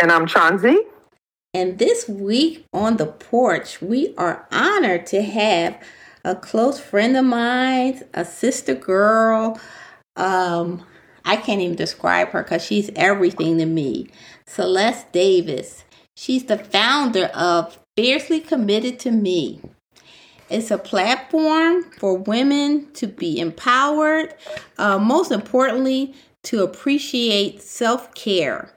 And I'm Chauncey. And this week on the porch, we are honored to have a close friend of mine, a sister girl. Um, I can't even describe her because she's everything to me. Celeste Davis. She's the founder of Fiercely Committed to Me. It's a platform for women to be empowered, uh, most importantly, to appreciate self care.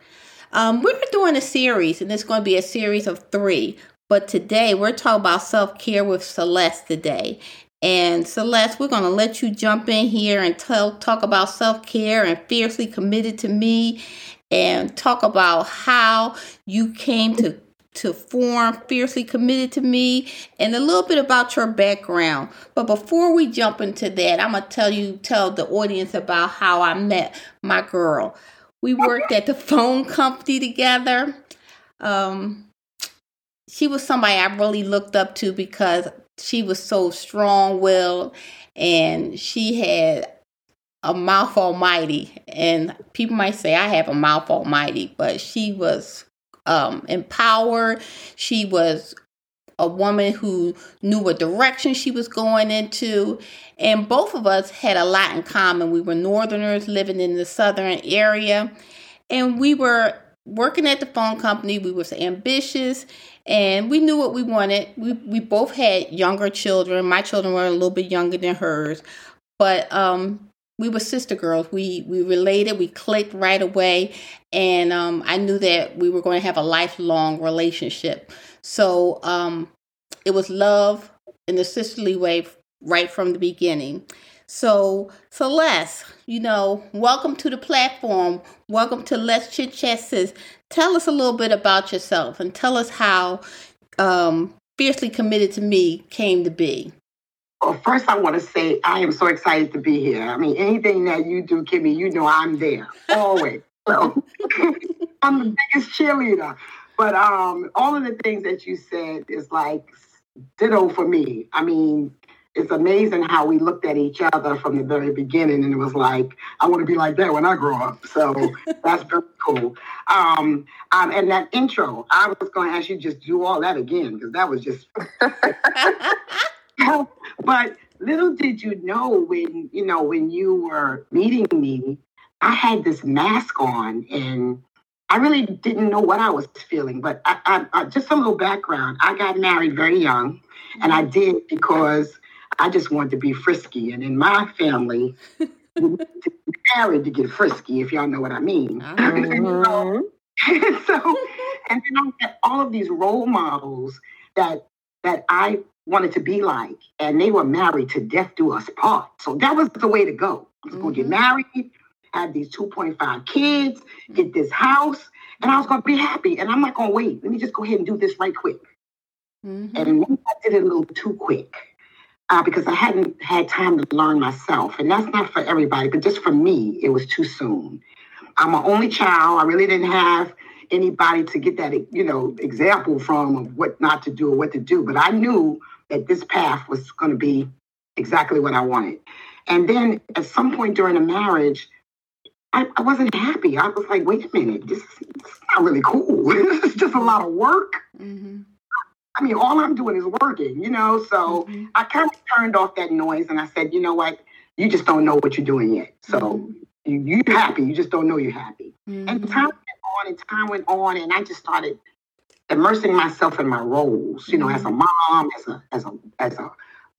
Um, we're doing a series, and it's going to be a series of three. But today, we're talking about self care with Celeste today. And Celeste, we're going to let you jump in here and tell, talk about self care and fiercely committed to me, and talk about how you came to to form fiercely committed to me and a little bit about your background but before we jump into that i'm gonna tell you tell the audience about how i met my girl we worked at the phone company together um she was somebody i really looked up to because she was so strong-willed and she had a mouth almighty and people might say i have a mouth almighty but she was um, empowered. She was a woman who knew what direction she was going into. And both of us had a lot in common. We were Northerners living in the Southern area. And we were working at the phone company. We was ambitious and we knew what we wanted. We, we both had younger children. My children were a little bit younger than hers. But um, we were sister girls. We we related, we clicked right away, and um, I knew that we were going to have a lifelong relationship. So um, it was love in the sisterly way right from the beginning. So Celeste, you know, welcome to the platform. Welcome to Let's Chit Chat Sis. Tell us a little bit about yourself and tell us how um, fiercely committed to me came to be. Well, first, I want to say I am so excited to be here. I mean, anything that you do, Kimmy, you know I'm there always. so I'm the biggest cheerleader. But um, all of the things that you said is like ditto for me. I mean, it's amazing how we looked at each other from the very beginning, and it was like, I want to be like that when I grow up. So that's very cool. Um, um, and that intro, I was going to ask you just do all that again because that was just. but little did you know when you know when you were meeting me, I had this mask on and I really didn't know what I was feeling. But I, I, I, just a little background. I got married very young, and I did because I just wanted to be frisky. And in my family, you to be married to get frisky, if y'all know what I mean. Uh-huh. so, and then I had all of these role models that that I wanted to be like, and they were married to death do us part. So that was the way to go. I was going to get Mhm. Married, have these 2.5 kids, get this house, and I was going to be happy. And I'm not going to wait. Let me just go ahead and do this right quick. Mhm. And I did it a little too quick uh, because I hadn't had time to learn myself. And that's not for everybody, but just for me, it was too soon. I'm an only child. I really didn't have anybody to get that, you know, example from of what not to do or what to do. But I knew that this path was going to be exactly what I wanted. And then at some point during the marriage, I, I wasn't happy. I was like, wait a minute, this, this is not really cool. this is just a lot of work. Mhm. I mean, all I'm doing is working, you know? So Mhm. I kind of turned off that noise and I said, you know what? You just don't know what you're doing yet. So Mhm. you, you're happy. You just don't know you're happy. And Mhm. time went on and time went on and I just started immersing myself in my roles, you know, as a mom, as a as a as a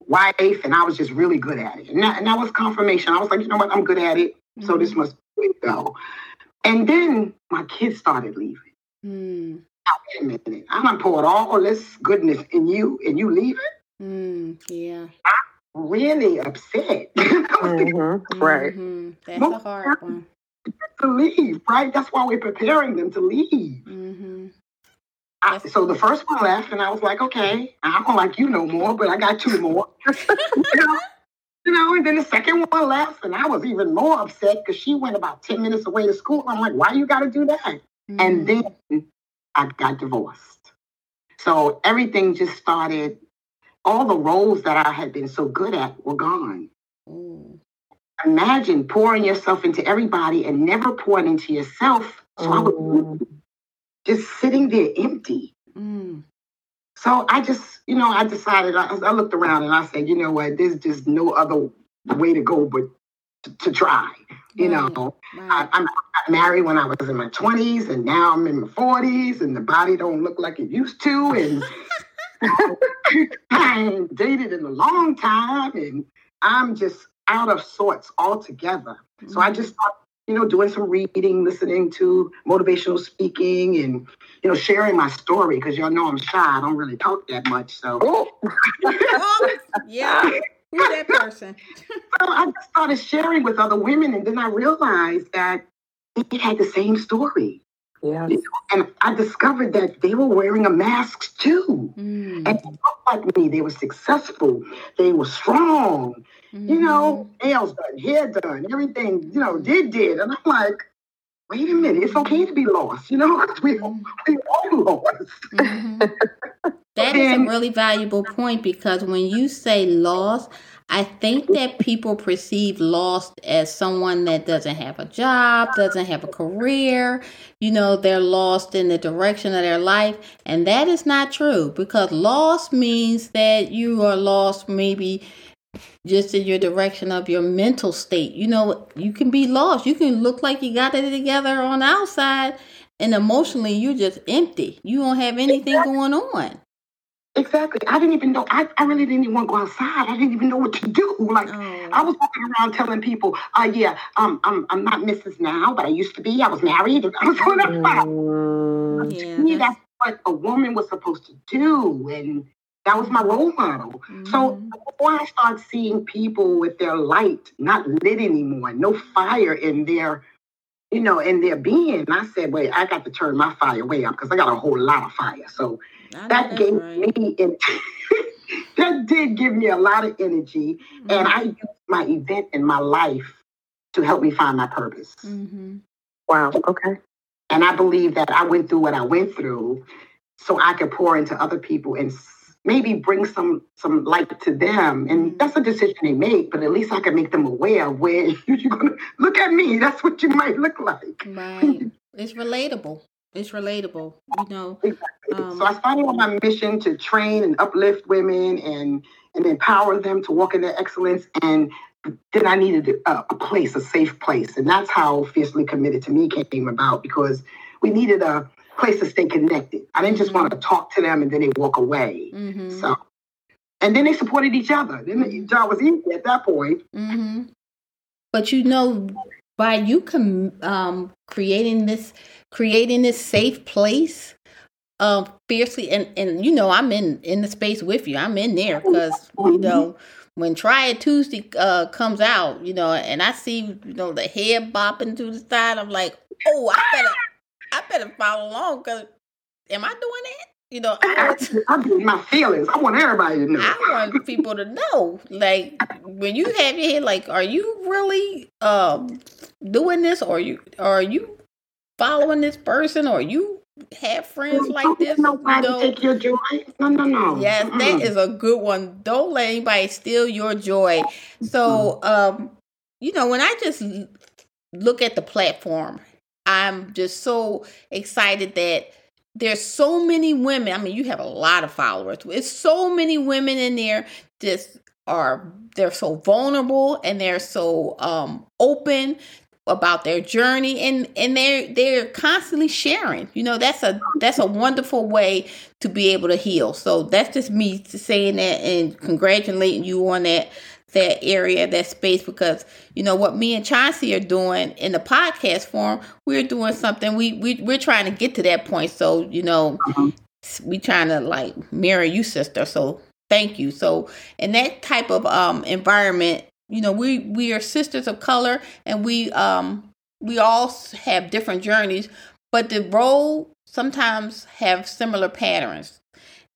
wife, and I was just really good at it. And that, and that was confirmation. I was like, you know what, I'm good at it. So this must be the go. And then my kids started leaving. Mm. Now, wait a minute. I'm gonna pour all this goodness in you and you leaving? Mm. Yeah. Really upset. Mhm, Right. Mhm. That's Well, a hard one. to leave, right? That's why we're preparing them to leave. Mm-hmm. I, so the first one left, and I was like, okay, I don't like you no more, but I got two more. you, know? You know, and then the second one left, and I was even more upset because she went about 10 minutes away to school. I'm like, why you got to do that? Mm-hmm. And then I got divorced. So everything just started, all the roles that I had been so good at were gone. Ooh. Imagine pouring yourself into everybody and never pouring into yourself. So I was Mm. just sitting there empty. Mm. So I just, you know, I decided, I, I looked around and I said, you know what, there's just no other way to go but to, to try. You Right. know, I, Right. I'm- I got married when I was in my 20s and now I'm in my 40s and the body don't look like it used to. And I ain't dated in a long time and I'm just out of sorts altogether. So I mm-hmm. just started, you know, doing some reading, listening to motivational speaking and, you know, sharing my story because y'all know I'm shy. I don't really talk that much. So, Oh, yeah. Who's that person? so I just started sharing with other women and then I realized that they had the same story. Yes. And I discovered that they were wearing a mask too. Mm. And they looked like me. They were successful. They were strong. You know, Mm-hmm. nails done, hair done, everything, you know, did, did. And I'm like, wait a minute, it's okay to be lost, you know, 'cause we, we all lost. Mhm. That is a really valuable point because when you say lost, I think that people perceive lost as someone that doesn't have a job, doesn't have a career, you know, they're lost in the direction of their life. And that is not true because lost means that you are lost maybe just in your direction of your mental state. You know, you can be lost. You can look like you got it together on the outside and emotionally you're just empty. You don't have anything going on. Exactly. I didn't even know, I, I really didn't even want to go outside. I didn't even know what to do. Like, I Oh, was walking around telling people, uh, yeah, um, I'm, I'm not Mrs. now, but I used to be. I was married. I was that. Mm. yeah. To me, that's- that's what a woman was supposed to do. And that was my role model. So Mhm. before I start seeing people with their light not lit anymore, no fire in their, you know, in their being, I said, wait, I got to turn my fire way up because I got a whole lot of fire. So that gave right. me, en- that did give me a lot of energy. And I used my event in my life to help me find my purpose. Mm-hmm. Wow. Okay. And I believe that I went through what I went through so I could pour into other people and maybe bring some some light to them. And that's a decision they make, but at least I can make them aware of where you're gonna look at me. That's what you might look like. Right. It's relatable. It's relatable. You know. Um, so I started on my mission to train and uplift women and and empower them to walk in their excellence. And then I needed a, a place, a safe place, and that's how fiercely committed to me came about because we needed a place to stay connected. I didn't just want to talk to them and then they walk away. Mm-hmm. So, and then they supported each other. Then the job was easy at that point. Mm-hmm. But you know, by you com- um, creating this creating this safe place, um, fiercely, and and you know, I'm in in the space with you. I'm in there because you know when Try It Tuesday uh, comes out, you know, and I see you know the head bopping to the side. I'm like, oh, I better I better follow along because am I doing that? You know, I I, was, I do my feelings. I want everybody to know. I want people to know, like when you have your head, like, are you really um doing this, or you are you following this person, or you have friends like Don't this? nobody know, take your joy. No, no, no. yes, that Mm-mm. is a good one. Don't let anybody steal your joy. So, um, you know, when I just look at the platform, I'm just so excited that there's so many women. I mean, you have a lot of followers. It's so many women in there just are they're so vulnerable and they're so um open about their journey and and they're they're constantly sharing you know that's a that's a wonderful way to be able to heal so that's just me saying that and congratulating you on that that area that space because you know what me and Chauncey are doing in the podcast form we're doing something. We, we we're trying to get to that point. So you know we trying to like mirror you sister. So thank you. So in that type of um environment you know we we are sisters of color and we um we all have different journeys, but the role sometimes have similar patterns.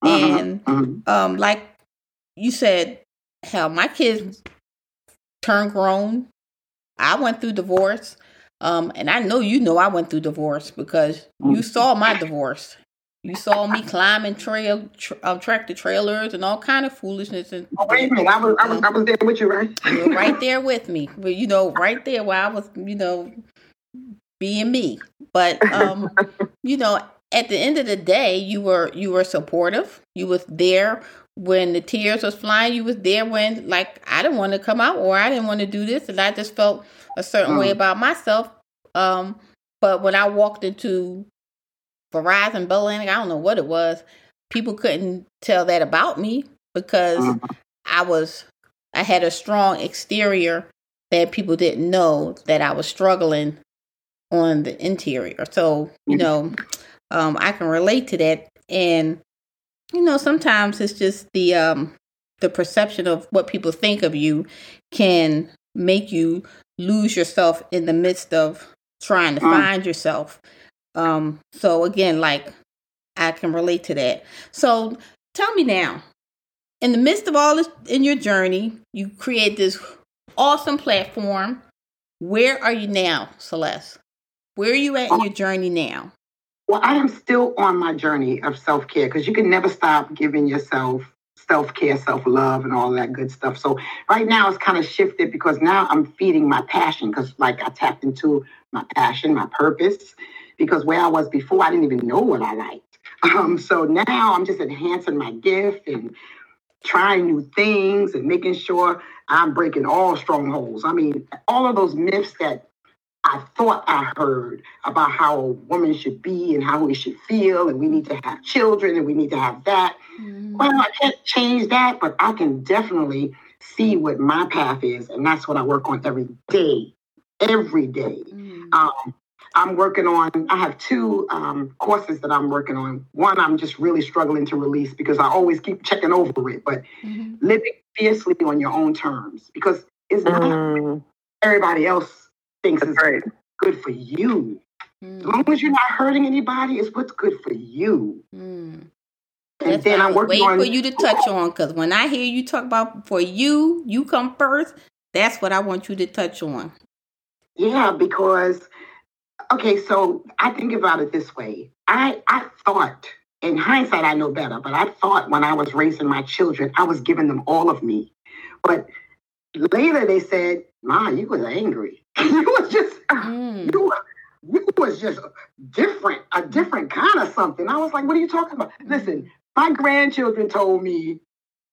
Mhm, And mhm. um, like you said, hell, my kids turned grown. I went through divorce. Um, and I know you know I went through divorce because you saw my divorce. You saw me climbing trail tr- uh, tractor trailers and all kind of foolishness and Oh, wait a minute. I was, I was, I was there with you, right? you were right there with me. But you know, right there where I was, you know, being me. But um, you know, at the end of the day, you were you were supportive. You was there when the tears was flying. You was there when like I didn't want to come out or I didn't want to do this, and I just felt a certain way Mm. about myself. Um, but when I walked into Verizon, Atlantic, I don't know what it was. People couldn't tell that about me because Mhm. I was I had a strong exterior that people didn't know that I was struggling on the interior. So, you Mhm. know, um, I can relate to that. And, you know, sometimes it's just the um the perception of what people think of you can make you lose yourself in the midst of trying to Mm. find yourself. Um, so again, like I can relate to that. So tell me now, in the midst of all this in your journey, you create this awesome platform. Where are you now, Celeste? Where are you at in your journey now? Well, I am still on my journey of self care because you can never stop giving yourself self care, self love, and all that good stuff. So right now it's kind of shifted because now I'm feeding my passion because, like, I tapped into my passion, my purpose. Because where I was before, I didn't even know what I liked. Um, so now I'm just enhancing my gift and trying new things and making sure I'm breaking all strongholds. I mean, all of those myths that I thought I heard about how a woman should be and how we should feel, and we need to have children and we need to have that. Well, I can't change that, but I can definitely see what my path is, and that's what I work on every day. Every day. Mm. Um, I'm working on, I have two um, courses that I'm working on. One I'm just really struggling to release because I always keep checking over it, but Mhm. living fiercely on your own terms because it's not Mm, everybody else thinks that's is right. good for you. As Mm. long as you're not hurting anybody, it's what's good for you. Mm. And That's then I'm working waiting on for you to touch on because when I hear you talk about for you, you come first. That's what I want you to touch on. Yeah, because okay, so I think about it this way. I I thought in hindsight I know better, but I thought when I was raising my children, I was giving them all of me. But later they said, Ma, you was angry. you was just Mm. you, you was just different, a different kind of something. I was like, what are you talking about? Listen, my grandchildren told me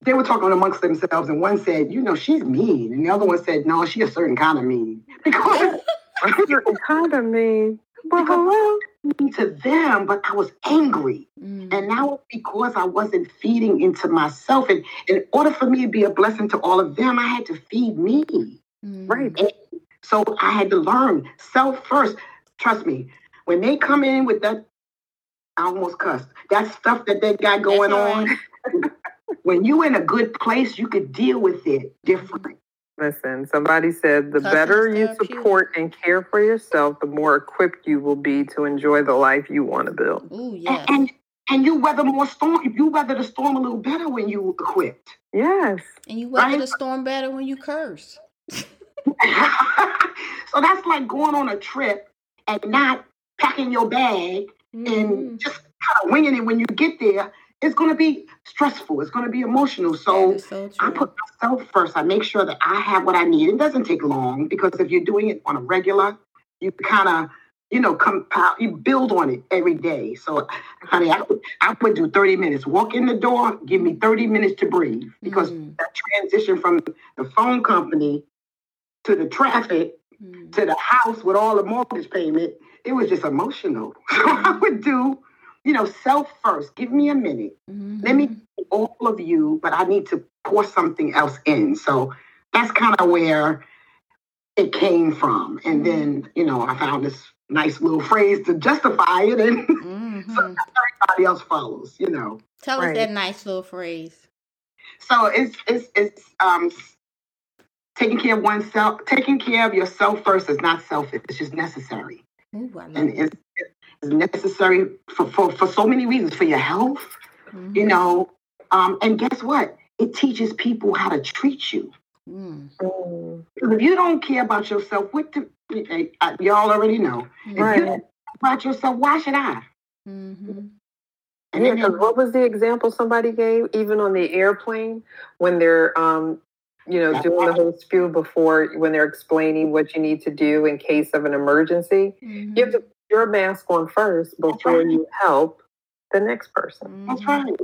they were talking amongst themselves, and one said, you know, she's mean, and the other one said, no, she's a certain kind of mean. Because a Certain kind of mean. Well, hello. to them, but I was angry. Mm. And now it's because I wasn't feeding into myself. And in order for me to be a blessing to all of them, I had to feed me. Mm. Right. So I had to learn self first. Trust me, when they come in with that, I almost cussed, that stuff that they got going That's on, when you in a good place, you could deal with it differently. Listen, somebody said the Cussing better you therapeutic. support and care for yourself, the more equipped you will be to enjoy the life you want to build. Ooh, And, and and you weather more storm. You weather the storm a little better when you equipped. Yes. And you weather right? the storm better when you curse. so that's like going on a trip and not packing your bag Mhm. and just kind of winging it when you get there. It's going to be stressful. It's going to be emotional. So so I put myself first. I make sure that I have what I need. It doesn't take long because if you're doing it on a regular, you kind of, you know, compile, you build on it every day. So, honey, I would, I would do 30 minutes. Walk in the door, give me 30 minutes to breathe because Mm. that transition from the phone company to the traffic Mm. to the house with all the mortgage payment, it was just emotional. So I would do, you know, self first. Give me a minute. Let me Mhm. all of you, but I need to pour something else in. So that's kind of where it came from. And then, you know, I found this nice little phrase to justify it, and Mhm. everybody else follows, you know. Tell us that nice little phrase. So it's it's it's um taking care of oneself, taking care of yourself first is not selfish. It's just necessary, Ooh, and it's, it's necessary for, for for so many reasons. For your health, Mhm. you know. Um, and guess what? It teaches people how to treat you. Mm. Because if you don't care about yourself, what the, uh, y'all already know. If you Right. don't care about yourself, why should I? Mm-hmm. And Yeah, then 'cause what was the example somebody gave, even on the airplane, when they're, um, you know, doing the whole spiel before, when they're explaining what you need to do in case of an emergency? Mhm. You have to put your mask on first before right. you help the next person. that's Mhm. right.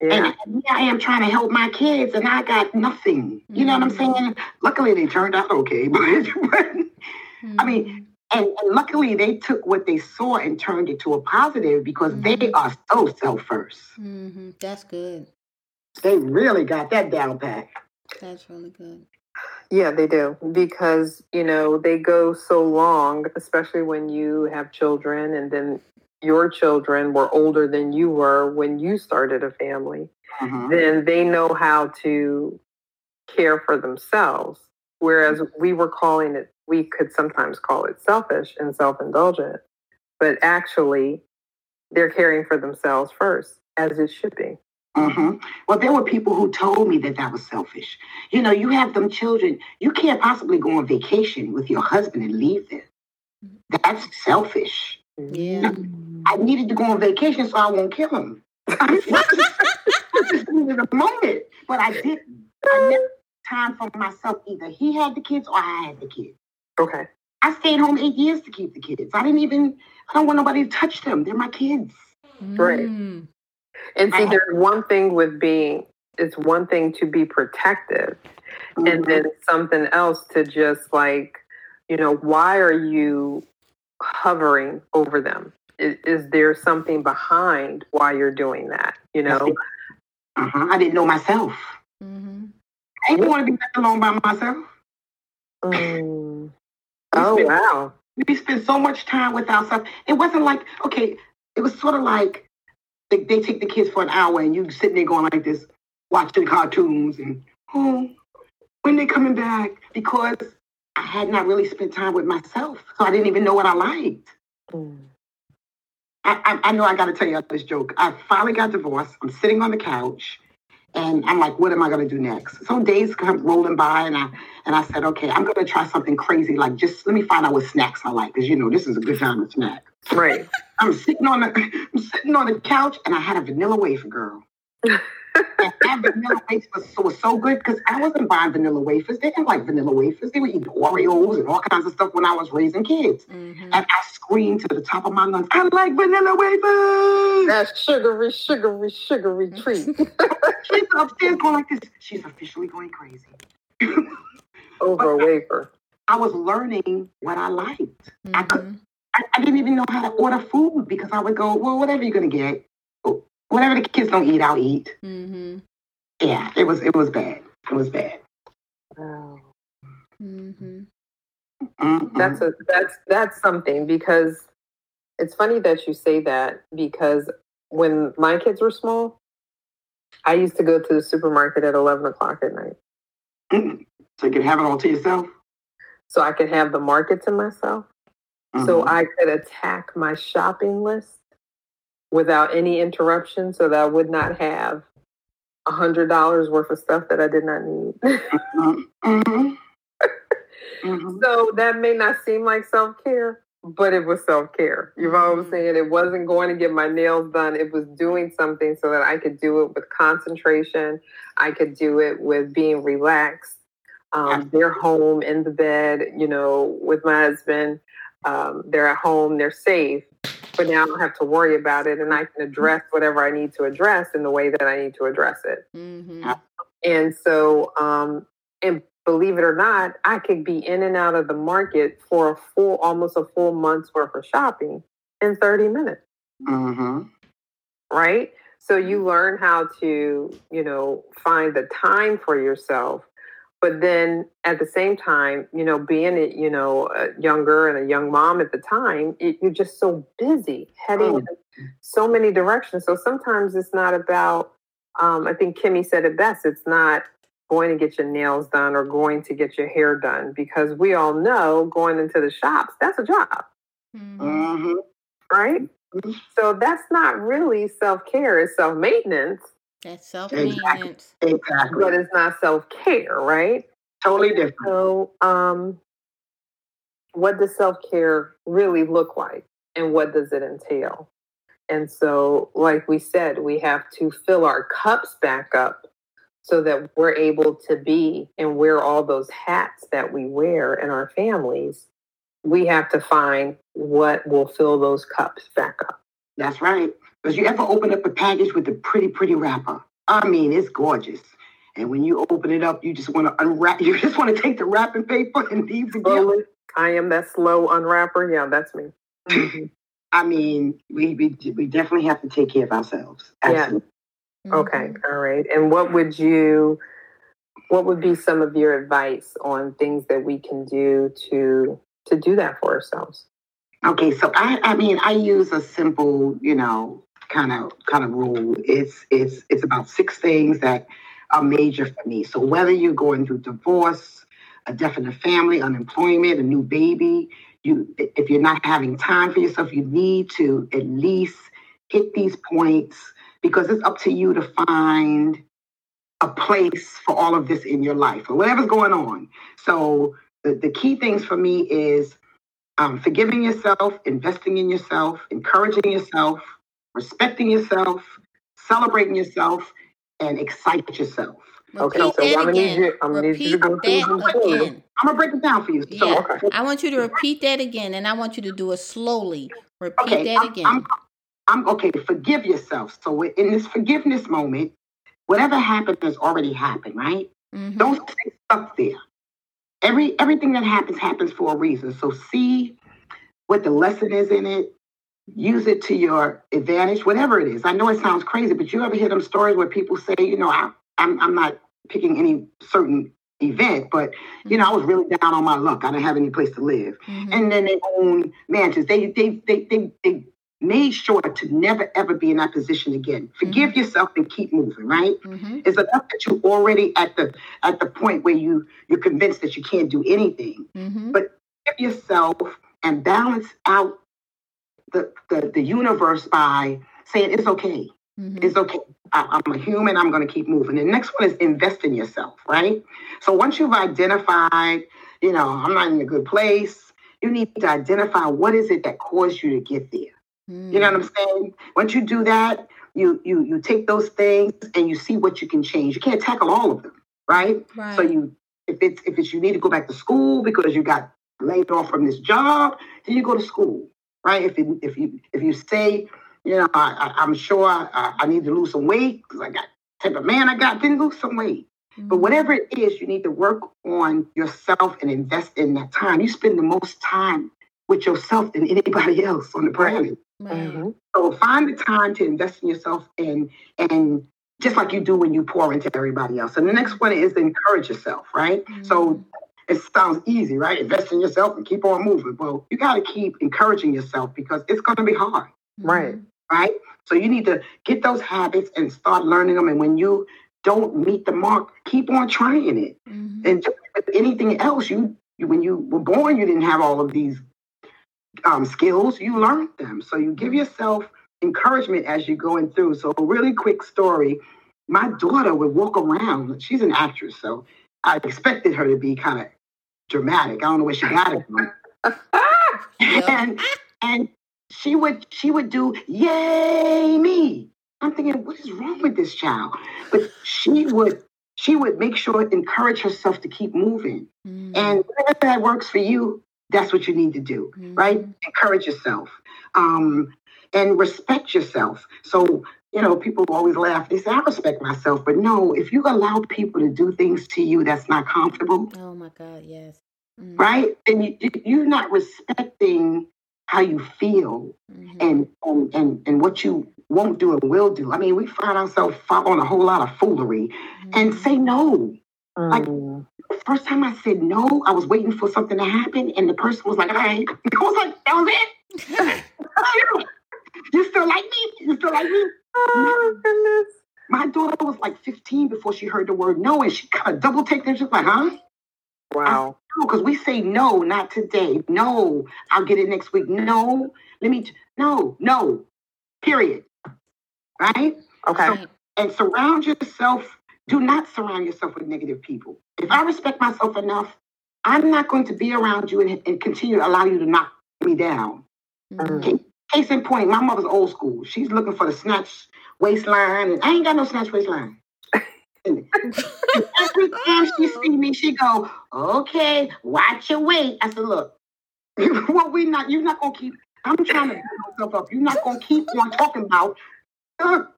Yeah. And here I am trying to help my kids, and I got nothing. You know what I'm Mhm. saying? Luckily, they turned out okay. But, but I mean, and, and luckily, they took what they saw and turned it to a positive because they are so self first. Mhm. That's good. They really got that down pat. That's really good. Yeah, they do because you know they go so long, especially when you have children, and then your children were older than you were when you started a family. Mhm. Then they know how to care for themselves. Whereas we were calling it, we could sometimes call it selfish and self-indulgent, but actually, they're caring for themselves first, as it should be. Hmm Well, there were people who told me that that was selfish. You know, you have them children. You can't possibly go on vacation with your husband and leave them. That's selfish. Yeah. I needed to go on vacation so I won't kill him. I just needed a moment, but I didn't. I never time for myself either. He had the kids or I had the kids. Okay. I stayed home eight years to keep the kids. I didn't even. I don't want nobody to touch them. They're my kids. Right. And see, there's one thing with being, it's one thing to be protective, and Mhm. then something else to just like, you know, why are you hovering over them? Is, is there something behind why you're doing that? You know? Uh-huh. I didn't know myself. Mhm. I didn't want to be left alone by myself. Mm. Oh, wow. we spend so much time with ourselves. It wasn't like, okay, it was sort of like they, they take the kids for an hour and you sitting there going like this, watching cartoons and, oh, when they coming back? Because I had not really spent time with myself. So I didn't even know what I liked. Mm. I, I, I know I got to tell you this joke. I finally got divorced. I'm sitting on the couch, and I'm like, "What am I going to do next?" So days come rolling by, and I and I said, "Okay, I'm going to try something crazy. Like, just let me find out what snacks I like, because you know this is a good time to snack." Right. I'm sitting on the I'm sitting on the couch, and I had a vanilla wafer, girl. and that vanilla wafer was so, was so good because I wasn't buying vanilla wafers. They didn't like vanilla wafers. They were eating Oreos and all kinds of stuff when I was raising kids. Mhm. And I screamed to the top of my lungs, I like vanilla wafers. That sugary, sugary, sugary treat She's upstairs going like this. She's officially going crazy. over a wafer. I was learning what I liked. I could- Mhm. I, I didn't even know how to order food because I would go, well, whatever you're gonna get, whatever the kids don't eat, I'll eat. Mm-hmm. Yeah, it was it was bad. It was bad. Wow. Mhm. Mm-mm. That's a that's that's something because it's funny that you say that because when my kids were small, I used to go to the supermarket at eleven o'clock at night so you can have it all to yourself. so I could have the market to myself, so Mhm. I could attack my shopping list without any interruption, so that I would not have a hundred dollars worth of stuff that I did not need. Mhm. Mhm. Mhm. So that may not seem like self care, but it was self care. You know what I'm Mhm. saying? It wasn't going to get my nails done. It was doing something so that I could do it with concentration. I could do it with being relaxed. Um, they're home in the bed, you know, with my husband. Um, they're at home, they're safe. But now I don't have to worry about it and I can address whatever I need to address in the way that I need to address it. Mhm. And so, um, and believe it or not, I could be in and out of the market for a full, almost a full month's worth of shopping in 30 minutes, Mhm. right? So you learn how to, you know, find the time for yourself. But then at the same time, you know, being, a, you know, a younger and a young mom at the time, it, you're just so busy heading Oh. in so many directions. So sometimes it's not about, um, I think Kimmy said it best. It's not going to get your nails done or going to get your hair done because we all know going into the shops, that's a job, Mhm. hmm right? So that's not really self care, it's self maintenance, That's self maintenance. Exactly. but it's not self care, right? Totally different. So, um, what does self care really look like and what does it entail? And so, like we said, we have to fill our cups back up so that we're able to be and wear all those hats that we wear in our families. We have to find what will fill those cups back up. That's right. Because you ever open up a package with a pretty, pretty wrapper? I mean, it's gorgeous. And when you open it up, you just want to unwrap. You just want to take the wrapping paper and leave the gift. Slowly, I am that slow unwrapper. Yeah, that's me. Mhm. I mean, we, we we definitely have to take care of ourselves. Yeah. Absolutely. Okay, Mhm. all right. And what would you what would be some of your advice on things that we can do to to do that for ourselves? Okay, so I, I mean, I use a simple, you know, kind of kind of rule. It's it's it's about six things that are major for me. So whether you're going through divorce, a death in the family, unemployment, a new baby, you if you're not having time for yourself, you need to at least hit these points because it's up to you to find a place for all of this in your life or whatever's going on. So the, the key things for me is um, forgiving yourself, investing in yourself, encouraging yourself, respecting yourself, celebrating yourself, and excite yourself. Okay, Repeat so that I'm gonna need you- I'm gonna need you to Repeat go through that them again. I'm gonna break it down for you. So, Yeah, I want you to repeat that again, and I want you to do it slowly. Repeat okay, that I'm, again. I'm, I'm okay. Forgive yourself. So in this forgiveness moment, whatever happened has already happened, right? Mhm. Don't stay stuck there. Every everything that happens happens for a reason. So see what the lesson is in it. Use it to your advantage, whatever it is. I know it sounds crazy, but you ever hear them stories where people say, you know, I, I'm I'm not picking any certain event, but you know, I was really down on my luck. I didn't have any place to live, Mhm. and then they own mansions. They they they they they made sure to never ever be in that position again. Forgive yourself and keep moving. Right? Mhm. It's enough that you're already at the at the point where you you're convinced that you can't do anything. Mhm. Give yourself and balance out the the, the universe by saying it's okay. Mhm. It's okay. I, I'm a human. I'm going to keep moving. The next one is invest in yourself. Right. So once you've identified, you know, I'm not in a good place. You need to identify what is it that caused you to get there. You know what I'm saying? Once you do that, you you you take those things and you see what you can change. You can't tackle all of them, right? Right. So you if it's if it's you need to go back to school because you got laid off from this job, then you go to school, right? If you if you if you say, you know, I, I, I'm sure I, I need to lose some weight because I got type of man I got, then lose some weight. But Mhm. whatever it is, you need to work on yourself and invest in that time. You spend the most time with yourself than anybody else on the planet. Right. Mhm. So find the time to invest in yourself and and just like you do when you pour into everybody else. And the next one is encourage yourself, right? So it sounds easy, right? Invest in yourself and keep on moving. Well, you got to keep encouraging yourself because it's going to be hard, Right. right? So you need to get those habits and start learning them. And when you don't meet the mark, keep on trying it. Mhm. And just with anything else, you, you when you were born, you didn't have all of these um, skills. You learned them. So you give yourself encouragement as you're going through. So a really quick story. My daughter would walk around. She's an actress, so I expected her to be kind of dramatic. I don't know where she got it from. And and she would she would do yay me. I'm thinking, what is wrong with this child? But she would she would make sure encourage herself to keep moving. Mhm. And whatever that works for you, that's what you need to do, right? Mhm. Encourage yourself um, and respect yourself. So, you know, people always laugh. They say, I respect myself. But no, if you allow people to do things to you that's not comfortable, Oh my God, yes. Mhm. right? And you, you- you're not respecting how you feel Mhm. and, and, and, and what you won't do and will do. I mean, we find ourselves following a whole lot of foolery and Mhm. say no. Like- Mm. The first time I said no, I was waiting for something to happen, and the person was like, "All right." I was like, "That was it." you still like me? You still like me? Oh goodness. My daughter was like 15 before she heard the word no, and she kind of double take and she's like, huh? Wow. No, because we say no, not today. No, I'll get it next week. No, let me, t- no, no, period. Right? Okay. Right. And surround yourself, do not surround yourself with negative people. If I respect myself enough, I'm not going to be around you and, and continue to allow you to knock me down. Mhm. Case, case in point, my mother's old school. She's looking for the snatch waistline, and I ain't got no snatch waistline. Every time she see me, she go, "Okay, watch your weight." I said, "Look, what we not? You're not gonna keep. I'm trying to build myself up. You're not gonna keep on talking about. Look,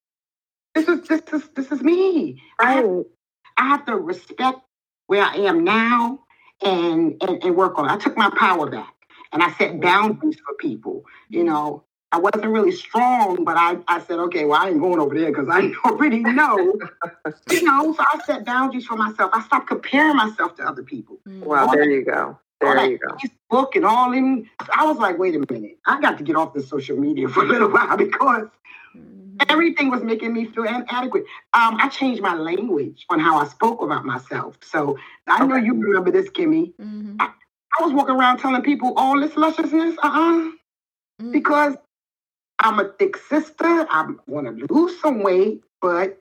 this is this is this is me. I have, I have to respect where I am now and, and and work on. it. I took my power back and I set boundaries for people. You know, I wasn't really strong, but I, I said, okay, well, I ain't going over there because I already know. you know, so I set boundaries for myself. I stopped comparing myself to other people. Mhm. Wow. There you go. All There that you go. Facebook and all them. I was like, wait a minute. I got to get off the social media for a little while because Mhm. everything was making me feel inadequate. Um, I changed my language on how I spoke about myself. So I know you remember this, Kimmy. Mhm. I was walking around telling people all this lusciousness, uh-uh, Mhm. because I'm a thick sister. I want to lose some weight, but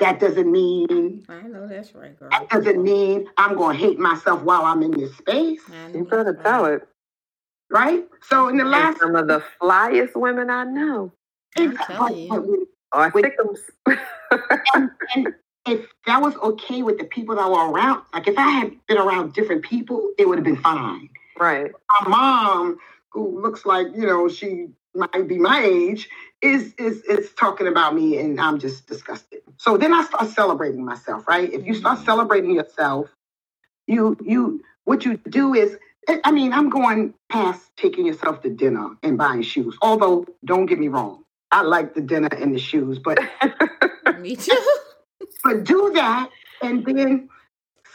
that doesn't mean I know that's right, girl. that doesn't mean I'm going to hate myself while I'm in this space, I know You better that's tell it. right? So in the And last, some of the flyest women I know I'm Exactly. telling you. Are Wait. thickums. and, and if that was okay with the people that were around, like if I had been around different people, it would have been fine. right. My mom, who looks like you know she might be my age, is is is talking about me, and I'm just disgusted. So then I start celebrating myself, right? If you start mm-hmm. celebrating yourself, you you what you do is. I- I mean, I'm going past taking yourself to dinner and buying shoes. Although, don't get me wrong, I like the dinner and the shoes, but Me too. But do that and then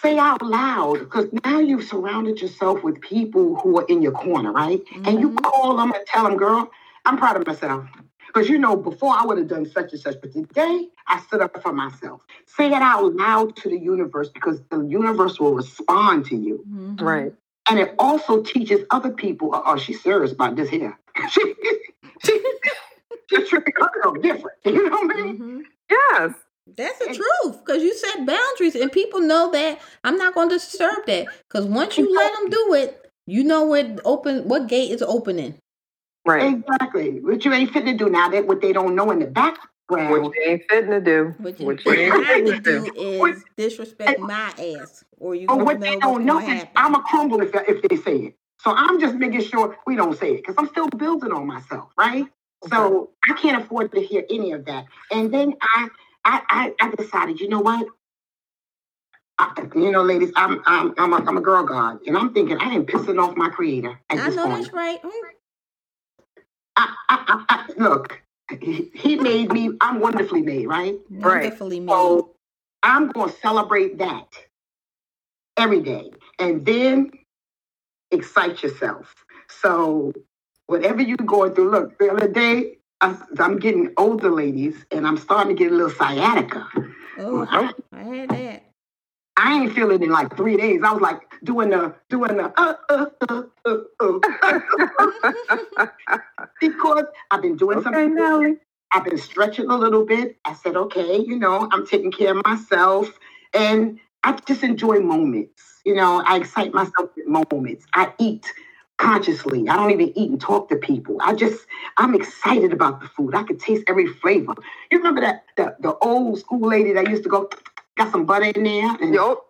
say out loud because now you've surrounded yourself with people who are in your corner, right? And you Mhm. call them and tell them, girl, I'm proud of myself. Because you know, before I would have done such and such, but today I stood up for myself. Say it out loud to the universe because the universe will respond to you. Mhm. Right. And it also teaches other people, oh, she's serious about this here. she, she, she's treating herself different. You know what I mean? Mhm. Yes. That's the And- truth because you set boundaries and people know that I'm not going to disturb that because once you let them do it, you know what open what gate is opening. Right. Exactly. What you ain't fit to do now that what they don't know in the background. What you ain't fitting to do. What you, What what you you ain't fitting to to do do. is disrespect my ass, or you But what know they don't know gonna is. I'm a crumble if, if they say it. So I'm just making sure we don't say it because I'm still building on myself, right? So I can't afford to hear any of that. And then I, I, I, I decided, you know what? I, you know, ladies, I'm, I'm, I'm a, I'm a girl god, and I'm thinking I am pissing off my creator at I this know point. that's right. Mm. I, I, I, I, look, he, he made me. I'm wonderfully made, right? Right. Made. So I'm going to celebrate that every day and then excite yourself. So whatever you're going through, look, the other day, I, I'm getting older, ladies, and I'm starting to get a little sciatica. oh, I, I had that. I ain't feeling it in like three days. I was like doing the doing the uh uh uh uh, uh, because I've been doing okay, something. Nelly. I've been stretching a little bit. I said, okay, you know, I'm taking care of myself. And I just enjoy moments. You know, I excite myself with moments. I eat consciously. I don't even eat and talk to people. I just, I'm excited about the food. I can taste every flavor. You remember that the, the old school lady that used to go, got some butter in there? And Yo,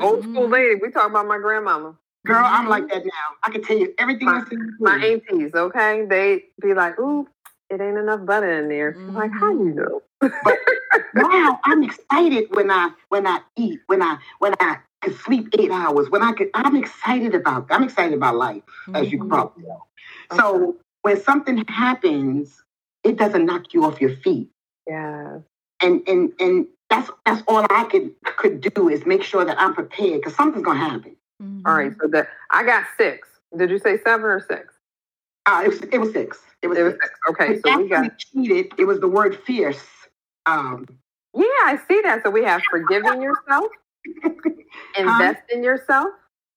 old school mm-hmm. lady. We talk about my grandmama. girl, I'm mm-hmm. like that now. I can tell you everything My- that's in My aunties, okay? They be like, ooh, it ain't enough butter in there. I'm like, how do you know? now I'm excited when I when I eat, when I when I can sleep eight hours, when I could I'm excited about I'm excited about life, as you can Mhm. probably tell. So when something happens, it doesn't knock you off your feet. Yeah. And and and that's that's all I could could do is make sure that I'm prepared because something's gonna happen. Mhm. All right. So that I got six. Did you say seven or six? Uh, it was it was six. It was It was six. six. Okay. It So we got cheated. It was the word fierce. Um, Yeah, I see that. So we have forgiving yourself, invest in yourself,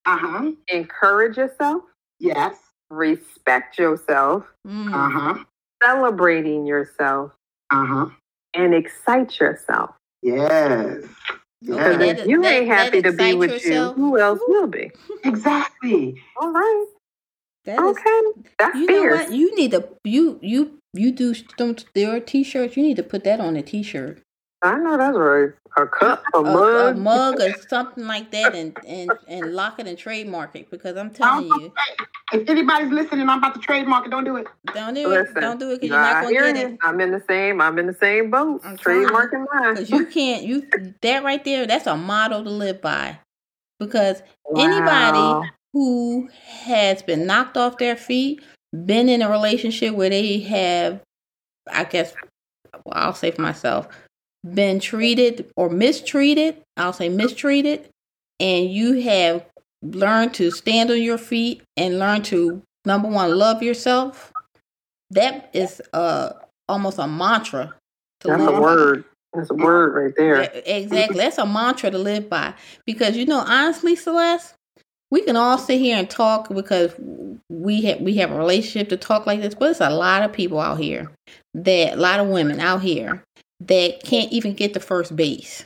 Uh huh. encourage yourself, Yes. respect yourself, Mm. Uh huh. celebrating yourself, Uh huh. and excite yourself. Yes. Okay, Yes. If you that- ain't happy to be with yourself. you, who else will be? Exactly. All right. That is- Okay. That's you know what? You need to you you you do don't there are t-shirts. You need to put that on a t-shirt, I know that's right. A cup, a, a, mug. a mug or something like that, and and and lock it and trademark it. Because I'm telling you, If anybody's listening, I'm about to trademark it. Don't do it. don't do it. Don't do it because you're not gonna get you. it. I'm in the same. I'm in the same boat. I'm. Trademarking mine. Because you can't. You that right there. That's a model to live by. Because Wow. anybody who has been knocked off their feet, been in a relationship where they have, I guess, well, I'll say for myself, been treated or mistreated, I'll say mistreated, and you have learned to stand on your feet and learn to, number one, love yourself, that is uh, almost a mantra to That's a by. word. That's a word right there. Exactly. That's a mantra to live by. Because you know, honestly, Celes, we can all sit here and talk because we have we have a relationship to talk like this, but there's a lot of people out here that a lot of women out here that can't even get the first base.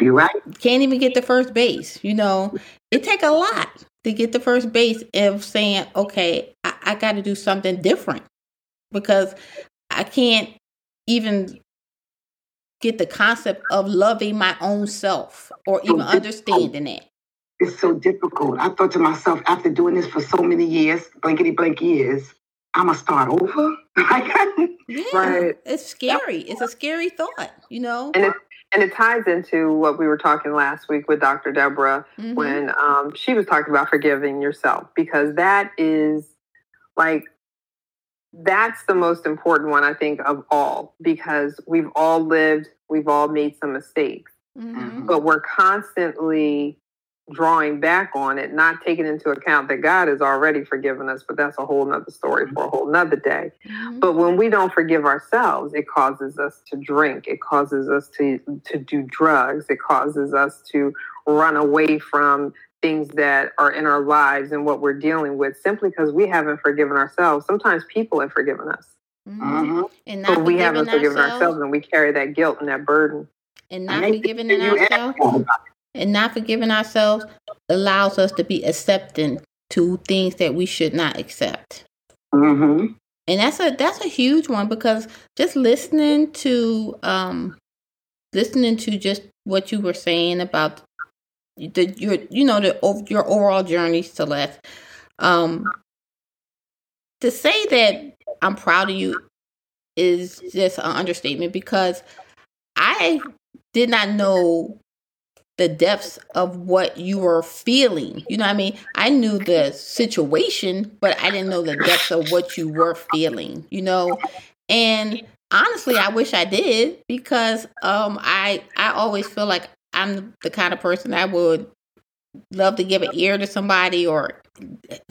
You're right? Can't even get the first base. You know, it take a lot to get the first base of saying, okay, I, I got to do something different because I can't even get the concept of loving my own self or even oh, understanding it. It's so difficult. I thought to myself, after doing this for so many years, blankety blank years, I'm gonna start over. Yeah, Right. it's scary. It's a scary thought, you know. And it and it ties into what we were talking last week with Dr. Deborah Mhm. when um, she was talking about forgiving yourself because that is like that's the most important one I think of all because we've all lived, we've all made some mistakes, Mhm. but we're constantly drawing back on it, not taking into account that God has already forgiven us, but that's a whole nother story for a whole nother day. Mhm. But when we don't forgive ourselves, it causes us to drink. It causes us to to do drugs. It causes us to run away from things that are in our lives and what we're dealing with simply because we haven't forgiven ourselves. Sometimes people have forgiven us, Mhm. Mhm. And but we haven't forgiven ourselves, and we carry that guilt and that burden. and not hate forgiving that you ourselves. And not forgiving ourselves allows us to be accepting to things that we should not accept. Mhm. And that's a that's a huge one because just listening to um listening to just what you were saying about the your you know the your overall journey Celes um to say that I'm proud of you is just an understatement because I did not know the depths of what you were feeling. You know what I mean? I knew the situation, but I didn't know the depths of what you were feeling, you know? And honestly, I wish I did because um I I always feel like I'm the kind of person that would love to give an ear to somebody or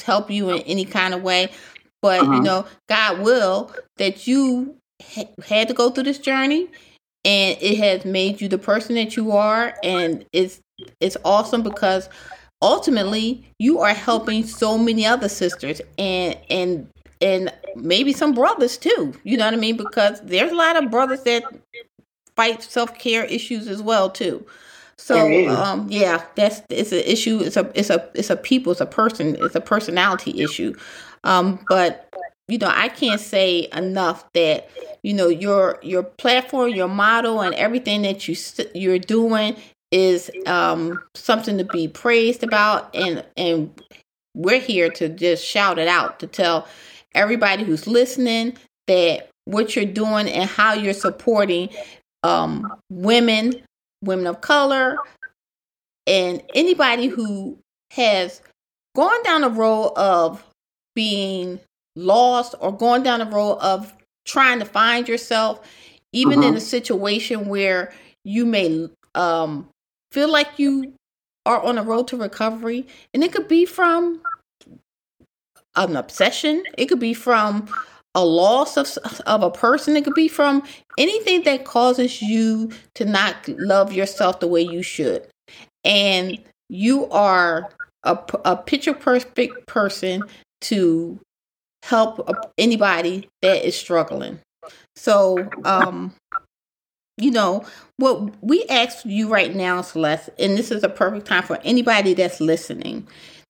help you in any kind of way. But you Uh-huh. know, God will that you ha- had to go through this journey and it has made you the person that you are. And it's it's awesome because ultimately you are helping so many other sisters and and and maybe some brothers too. You know what i mean? Because there's a lot of brothers that fight self-care issues as well too. So um yeah that's it's an issue. It's a it's a it's a people it's a person it's a personality issue. Um but you know i can't say enough that you know your your platform your model and everything that you you're doing is um something to be praised about and and we're here to just shout it out to tell everybody who's listening that what you're doing and how you're supporting um women women of color and anybody who has gone down the road of being lost or going down the road of trying to find yourself even in Uh-huh. a situation where you may um feel like you are on a road to recovery and it could be from an obsession it could be from a loss of of a person. It could be from anything that causes you to not love yourself the way you should, and you are a, a picture perfect person to help anybody that is struggling. So, um, you know, what we ask you right now, Celes, and this is a perfect time for anybody that's listening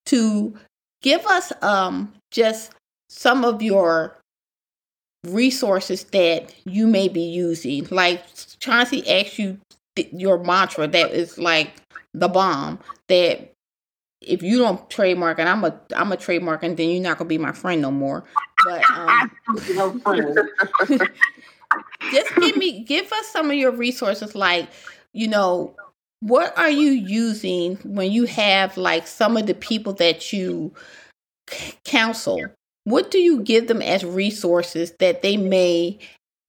to give us um just some of your resources that you may be using. Like Chauncey asked you th- your mantra that is like the bomb that if you don't trademark and I'm a I'm a trademark and then you're not gonna be my friend no more. But um, just give me give us some of your resources like you know what are you using when you have like some of the people that you counsel what do you give them as resources that they may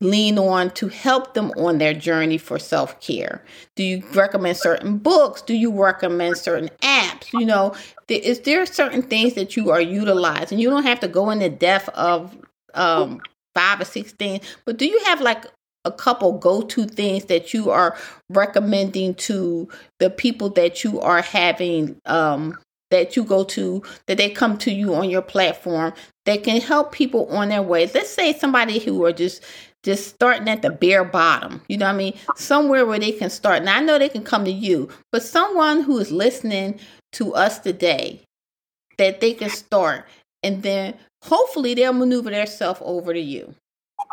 lean on to help them on their journey for self-care. Do you recommend certain books? Do you recommend certain apps? You know is there certain things that you are utilizing? You don't have to go into depth of um, five or six things, but do you have like a couple go to things that you are recommending to the people that you are having um that you go to that they come to you on your platform that can help people on their way? Let's say somebody who are just just starting at the bare bottom you know what i mean somewhere where they can start now i know they can come to you but someone who is listening to us today that they can start and then hopefully they'll maneuver themselves over to you.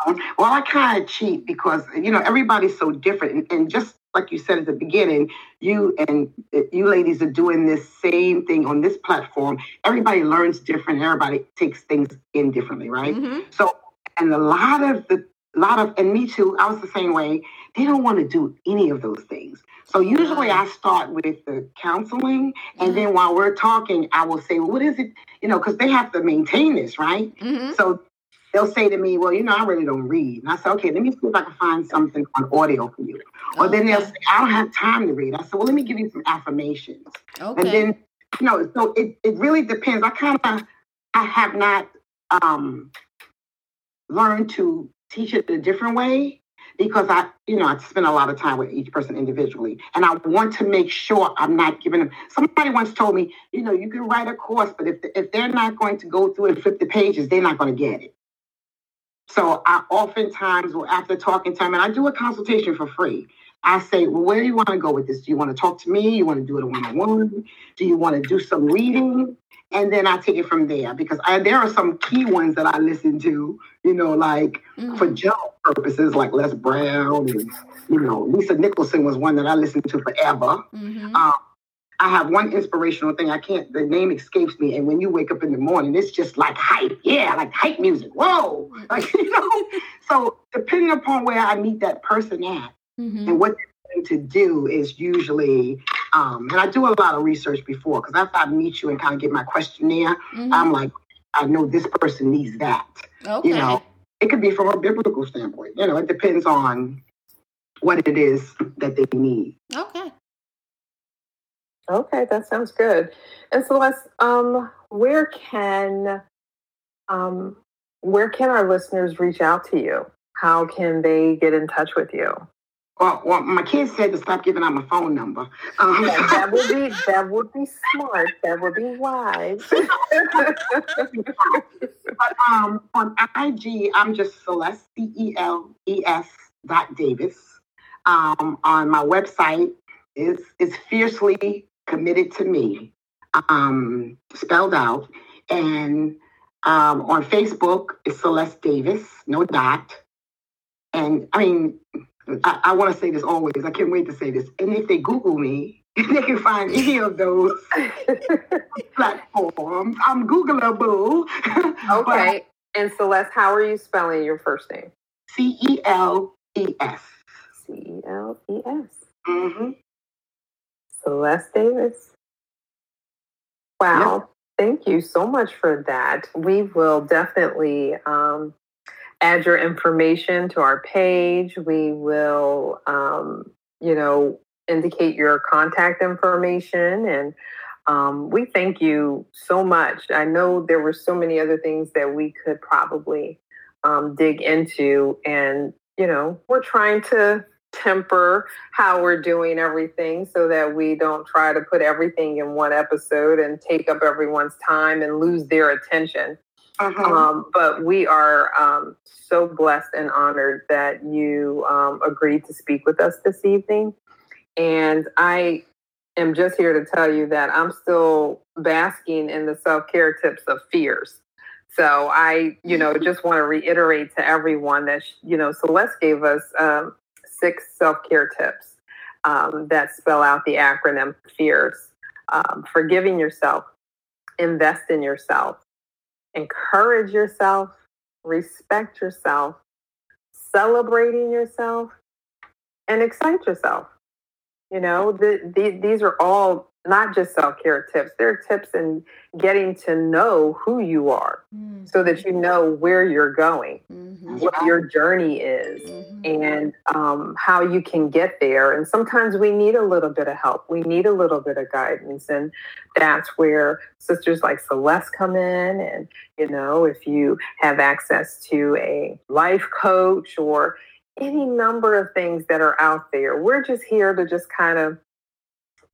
Well, I kind of cheat because you know everybody's so different, and, and, just like you said at the beginning, you and uh, you ladies are doing this same thing on this platform. Everybody learns different. Everybody takes things in differently, right? Mm-hmm. So, and a lot of the, lot of, and me too. I was the same way. They don't want to do any of those things. So usually I start with the counseling, and mm-hmm. then while we're talking, I will say, well, "What is it?" You know, because they have to maintain this, right? Mm-hmm. So they'll say to me, "Well, you know, I really don't read," and I say, "Okay, let me see if I can find something on audio for you." Or then they'll say, "I don't have time to read." I said, "Well, let me give you some affirmations," okay. and then you know, so it it really depends. I kind of I have not um learned to teach it a different way because I, you know, I spend a lot of time with each person individually. And I want to make sure I'm not giving them. Somebody once told me, you know, you can write a course, but if, if they're not going to go through and flip the pages, they're not going to get it. So I oftentimes will, after talking time, and I do a consultation for free. I say, well, where do you want to go with this? Do you want to talk to me? You want to do it one on one? Do you want to do some reading? and then I take it from there because I, there are some key ones that I listen to, you know, like mm-hmm. for job purposes, like Les Brown and you know Lisa Nicholson was one that I listened to forever. Mm-hmm. Um, I have one inspirational thing. I can't. The name escapes me. And when you wake up in the morning, it's just like hype. Yeah, like hype music. Whoa, like you know. so depending upon where I meet that person at mm-hmm. and what they're going to do is usually um, and I do a lot of research before because after I meet you and kind of get my questionnaire, mm-hmm. I'm like, I know this person needs that. Okay. You know, it could be from a biblical standpoint. You know, it depends on what it is that they need. Okay. Okay, that sounds good. And Celes, um, where can um, where can our listeners reach out to you? How can they get in touch with you? Well, well, my kids said to stop giving out my phone number. Um, yeah, that would be that would be smart. That would be wise. but um, on IG, I'm just Celes C E L E S dot Davis. Um, on my website is is fiercely committed to me, um, spelled out, and um, on Facebook is Celes Davis, no dot. And I mean, I, I want to say this always. I can't wait to say this. And if they Google me, they can find any of those platforms. I'm Googleable. Okay. and Celes, how are you spelling your first name? C E L E S. C E L E S. Mm-hmm. Celes Davis. Wow. Yep. Thank you so much for that. We will definitely um, add your information to our page. We will, um, you know, indicate your contact information. And um, we thank you so much. I know there were so many other things that we could probably um, dig into. And, you know, we're trying to temper how we're doing everything so that we don't try to put everything in one episode and take up everyone's time and lose their attention. Uh-huh. Um, but we are um, so blessed and honored that you um, agreed to speak with us this evening. And I am just here to tell you that I'm still basking in the self care tips of fierce. So I, you know, just want to reiterate to everyone that, you know, Celes gave us um, six self care tips um, that spell out the acronym FIERCE. Um, forgiving yourself, invest in yourself, encourage yourself, respect yourself, celebrating yourself, and excite yourself. You know, the, the, these are all not just self care tips, there are tips in getting to know who you are mm-hmm. so that you know where you're going, mm-hmm. what your journey is, mm-hmm. and um, how you can get there. And sometimes we need a little bit of help, we need a little bit of guidance. And that's where sisters like Celes come in. And, you know, if you have access to a life coach or any number of things that are out there, we're just here to just kind of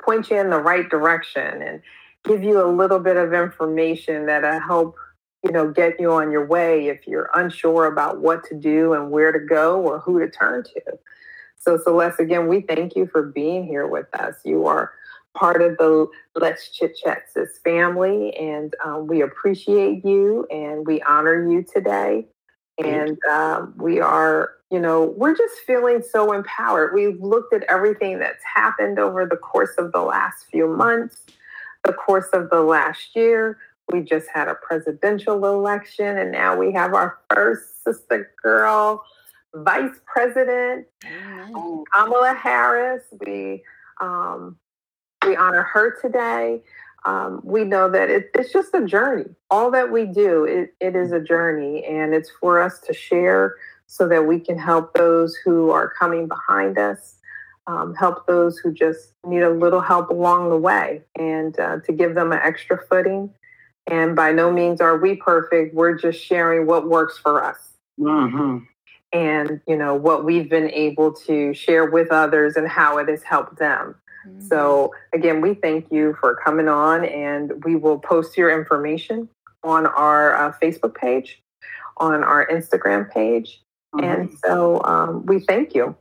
point you in the right direction and give you a little bit of information that'll help you know get you on your way if you're unsure about what to do and where to go or who to turn to. So celes again we thank you for being here with us. You are part of the let's chit chat sis family and um, we appreciate you and we honor you today and um, we are you know, we're just feeling so empowered. We've looked at everything that's happened over the course of the last few months, the course of the last year. We just had a presidential election, and now we have our first sister girl vice president, Kamala Harris. We um, we honor her today. Um, we know that it, it's just a journey. All that we do, it, it is a journey, and it's for us to share so that we can help those who are coming behind us, um, help those who just need a little help along the way, and uh, to give them an extra footing. And by no means are we perfect. We're just sharing what works for us. Mm-hmm. And, you know, what we've been able to share with others and how it has helped them. Mm-hmm. So, again, we thank you for coming on, and we will post your information on our uh, Facebook page, on our Instagram page, Mm-hmm. And so um, we thank you.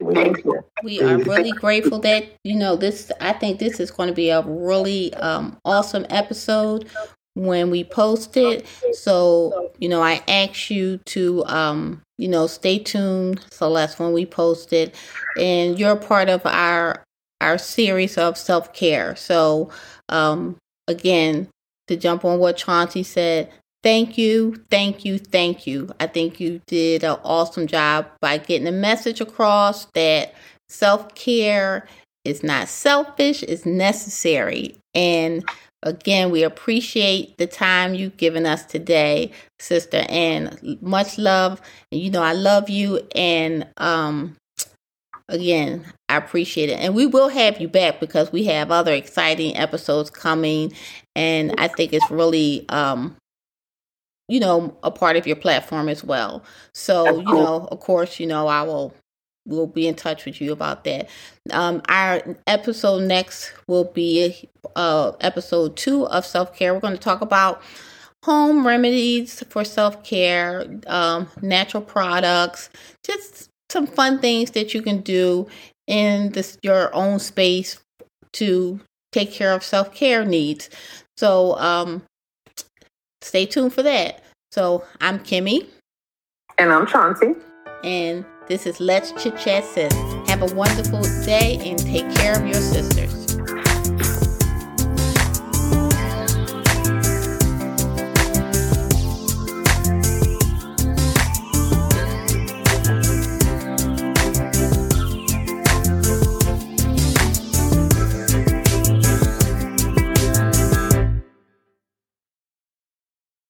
We thank you. We are really grateful that you know this. I think this is going to be a really um, awesome episode when we post it. So you know, I ask you to um, you know stay tuned, Celes, when we post it, and you're part of our our series of self care. So um, again, to jump on what Chauncey said, Thank you, thank you, thank you. I think you did an awesome job by getting the message across that self care is not selfish, it's necessary. And again, we appreciate the time you've given us today, sister, and much love. You know, I love you. And um, again, I appreciate it. And we will have you back because we have other exciting episodes coming. And I think it's really um, you know, a part of your platform as well. So, you know, of course, you know, I will we'll be in touch with you about that. Um, our episode next will be uh, episode two of self care. We're going to talk about home remedies for self care, um, natural products, just some fun things that you can do in this your own space to take care of self care needs. So, um, stay tuned for that. So I'm Kimmy. And I'm Chauncey. And this is Let's Chit Chat Sis. Have a wonderful day and take care of your sisters.